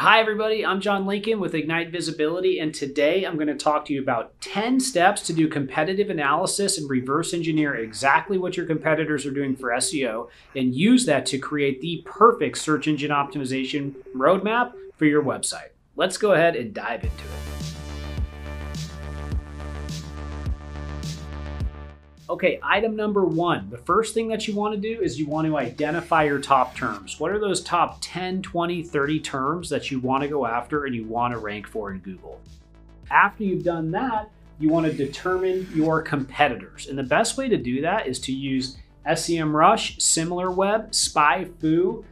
Hi, everybody. I'm John Lincoln with Ignite Visibility, and today I'm going to talk to you about 10 steps to do competitive analysis and reverse engineer exactly what your competitors are doing for SEO and use that to create the perfect search engine optimization roadmap for your website. Let's go ahead and dive into it. Okay, item number one. The first thing that you want to do is you want to identify your top terms. What are those top 10, 20, 30 terms that you want to go after and you want to rank for in Google? After you've done that, you want to determine your competitors. And the best way to do that is to use SEMrush, SimilarWeb, SpyFu,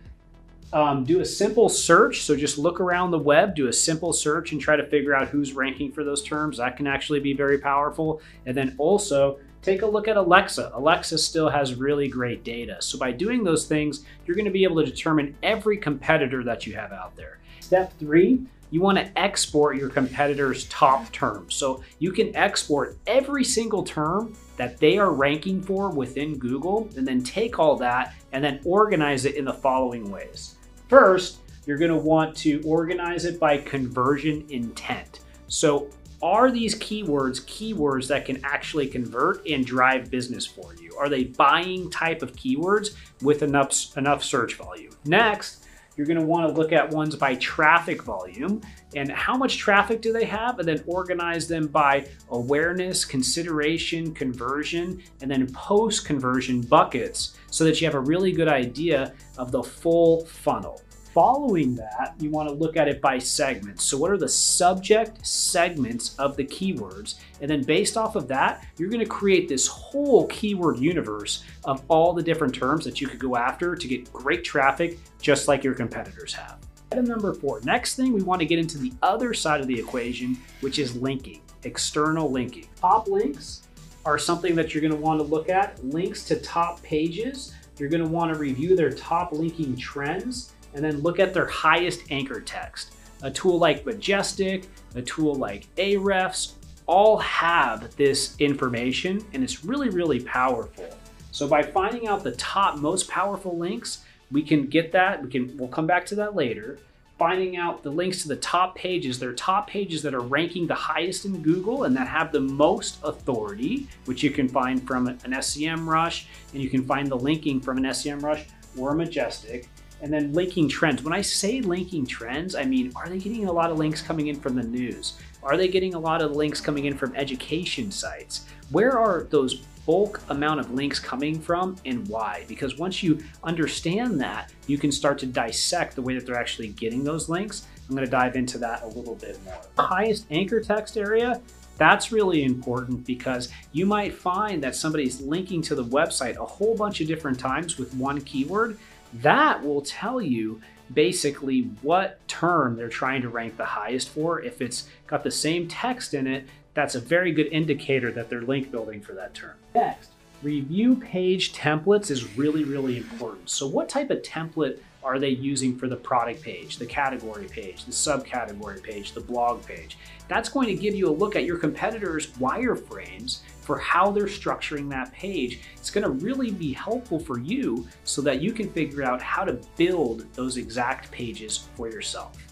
um, do a simple search. So just look around the web, do a simple search, and try to figure out who's ranking for those terms. That can actually be very powerful. And then also take a look at Alexa. Alexa still has really great data. So by doing those things, you're going to be able to determine every competitor that you have out there. Step three, you want to export your competitor's top terms. So you can export every single term that they are ranking for within Google and then take all that and then organize it in the following ways. First, you're going to want to organize it by conversion intent. So are these keywords keywords that can actually convert and drive business for you? Are they buying type of keywords with enough, enough search volume? Next, you're going to want to look at ones by traffic volume and how much traffic do they have, and then organize them by awareness, consideration, conversion, and then post conversion buckets so that you have a really good idea of the full funnel. Following that, you want to look at it by segments. So, what are the subject segments of the keywords? And then, based off of that, you're going to create this whole keyword universe of all the different terms that you could go after to get great traffic, just like your competitors have. Item number four. Next thing, we want to get into the other side of the equation, which is linking, external linking. Top links are something that you're going to want to look at. Links to top pages. You're going to want to review their top linking trends and then look at their highest anchor text. A tool like Majestic, a tool like Ahrefs, all have this information and it's really, really powerful. So by finding out the top most powerful links, we can get that, we can we'll come back to that later. Finding out the links to the top pages, they're top pages that are ranking the highest in Google and that have the most authority, which you can find from an SEMrush, and you can find the linking from an SEMrush or a Majestic and then linking trends. When I say linking trends, I mean, are they getting a lot of links coming in from the news? Are they getting a lot of links coming in from education sites? Where are those bulk amount of links coming from and why? Because once you understand that, you can start to dissect the way that they're actually getting those links. I'm to dive into that a little bit more. The highest anchor text area, that's really important because you might find that somebody's linking to the website a whole bunch of different times with one keyword that will tell you basically what term they're trying to rank the highest for. If it's got the same text in it, that's a very good indicator that they're link building for that term. Next, review page templates is really, really important. So what type of template are they using for the product page, the category page, the subcategory page, the blog page? That's going to give you a look at your competitors' wireframes for how they're structuring that page. It's going to really be helpful for you so that you can figure out how to build those exact pages for yourself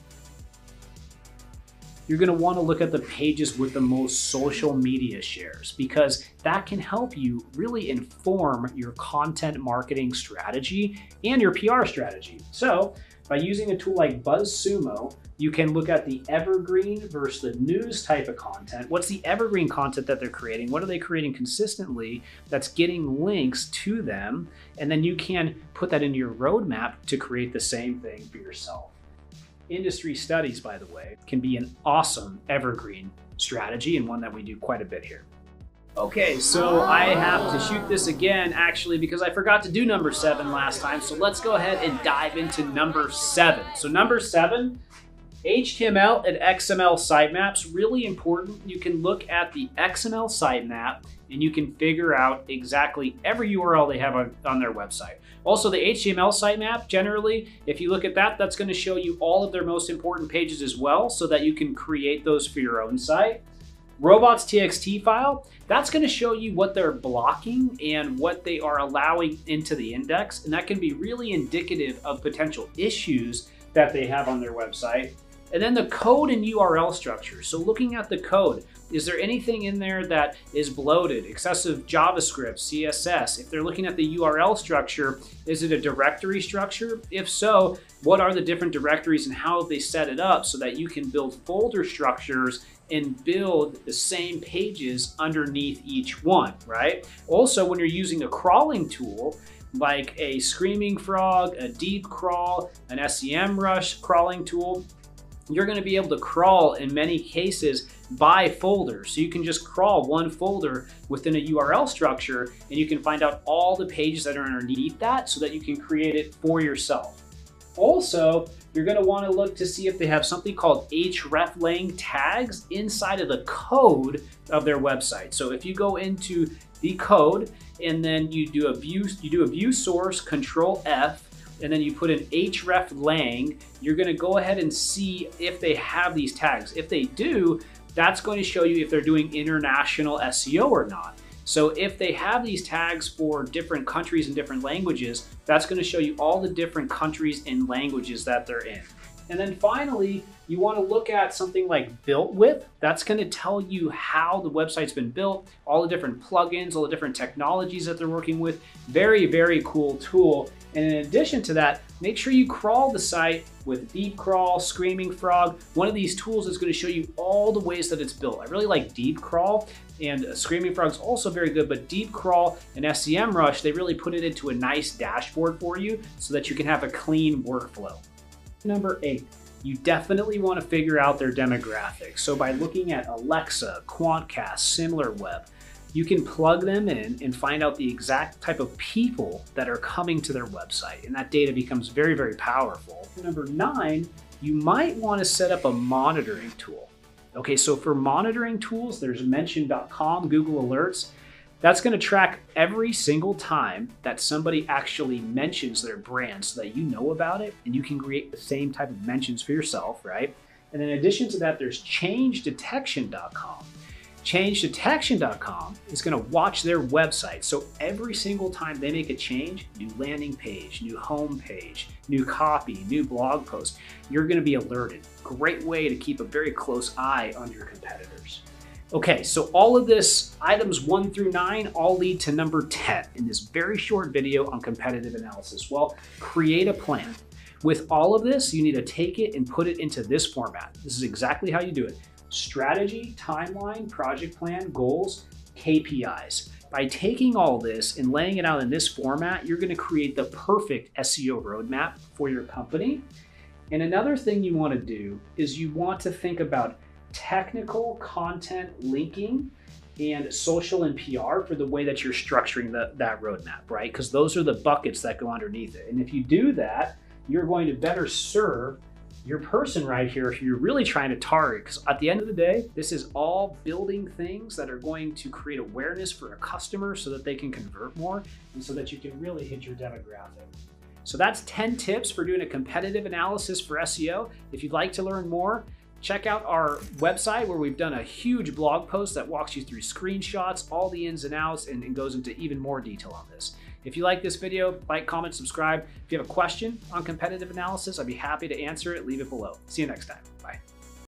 you're going to want to look at the pages with the most social media shares because that can help you really inform your content marketing strategy and your PR strategy. So, by using a tool like BuzzSumo, you can look at the evergreen versus the news type of content. What's the evergreen content that they're creating? What are they creating consistently that's getting links to them? And then you can put that into your roadmap to create the same thing for yourself. Industry studies, by the way, can be an awesome evergreen strategy and one that we do quite a bit here. Okay, so I have to shoot this again actually because I forgot to do number seven last time. So let's go ahead and dive into number seven. So, number seven, HTML and XML sitemaps, really important. You can look at the XML sitemap and you can figure out exactly every URL they have on, on their website. Also, the HTML sitemap, generally, if you look at that, that's to show you all of their most important pages as well so that you can create those for your own site. Robots.txt file, that's going to show you what they're blocking and what they are allowing into the index. And that can be really indicative of potential issues that they have on their website. And then the code and URL structure. So looking at the code, is there anything in there that is bloated, excessive JavaScript, CSS? If they're looking at the URL structure, is it a directory structure? If so, what are the different directories and how they set it up so that you can build folder structures and build the same pages underneath each one, right? Also, when you're using a crawling tool, like a Screaming Frog, a Deep Crawl, an SEMrush crawling tool, you're going to be able to crawl in many cases by folder. So you can just crawl one folder within a URL structure and you can find out all the pages that are underneath that so that you can create it for yourself. Also, you're going to want to look to see if they have something called hreflang tags inside of the code of their website. So if you go into the code and then you do a view you do a view source control F and then you put in hreflang, you're going to go ahead and see if they have these tags. If they do, that's going to show you if they're doing international SEO or not. So if they have these tags for different countries and different languages, that's to show you all the different countries and languages that they're in. And then finally, you want to look at something like BuiltWith. That's going to tell you how the website's been built, all the different plugins, all the different technologies that they're working with. Very, very cool tool. And in addition to that, make sure you crawl the site with Deep Crawl, Screaming Frog. One of these tools is going to show you all the ways that it's built. I really like Deep Crawl and Screaming Frog's also very good, but Deep Crawl and SEMrush, they really put it into a nice dashboard for you so that you can have a clean workflow. Number eight, you definitely want to figure out their demographics. So by looking at Alexa, Quantcast, SimilarWeb, you can plug them in and find out the exact type of people that are coming to their website. And that data becomes very, very powerful. Number nine, you might want to set up a monitoring tool. Okay, so for monitoring tools, there's mention.com, Google Alerts. That's going to track every single time that somebody actually mentions their brand so that you know about it and you can create the same type of mentions for yourself, right? And in addition to that, there's changedetection.com. ChangeDetection.com is going to watch their website. So every single time they make a change, new landing page, new home page, new copy, new blog post, you're going to be alerted. Great way to keep a very close eye on your competitors. Okay, so all of this, items one through nine, all lead to number 10 in this very short video on competitive analysis. Well, create a plan. With all of this, you need to take it and put it into this format. This is exactly how you do it strategy, timeline, project plan, goals, KPIs. By taking all this and laying it out in this format, you're going to create the perfect SEO roadmap for your company. And another thing you want to do is you want to think about technical content linking and social and PR for the way that you're structuring the, that roadmap, right? Because those are the buckets that go underneath it. And if you do that, you're going to better serve your person right here if you're really trying to target. Because at the end of the day, this is all building things that are going to create awareness for a customer so that they can convert more and so that you can really hit your demographic. So that's 10 tips for doing a competitive analysis for SEO. If you'd like to learn more, check out our website where we've done a huge blog post that walks you through screenshots, all the ins and outs, and, and goes into even more detail on this. If you like this video, like, comment, subscribe. If you have a question on competitive analysis, I'd be happy to answer it. Leave it below. See you next time.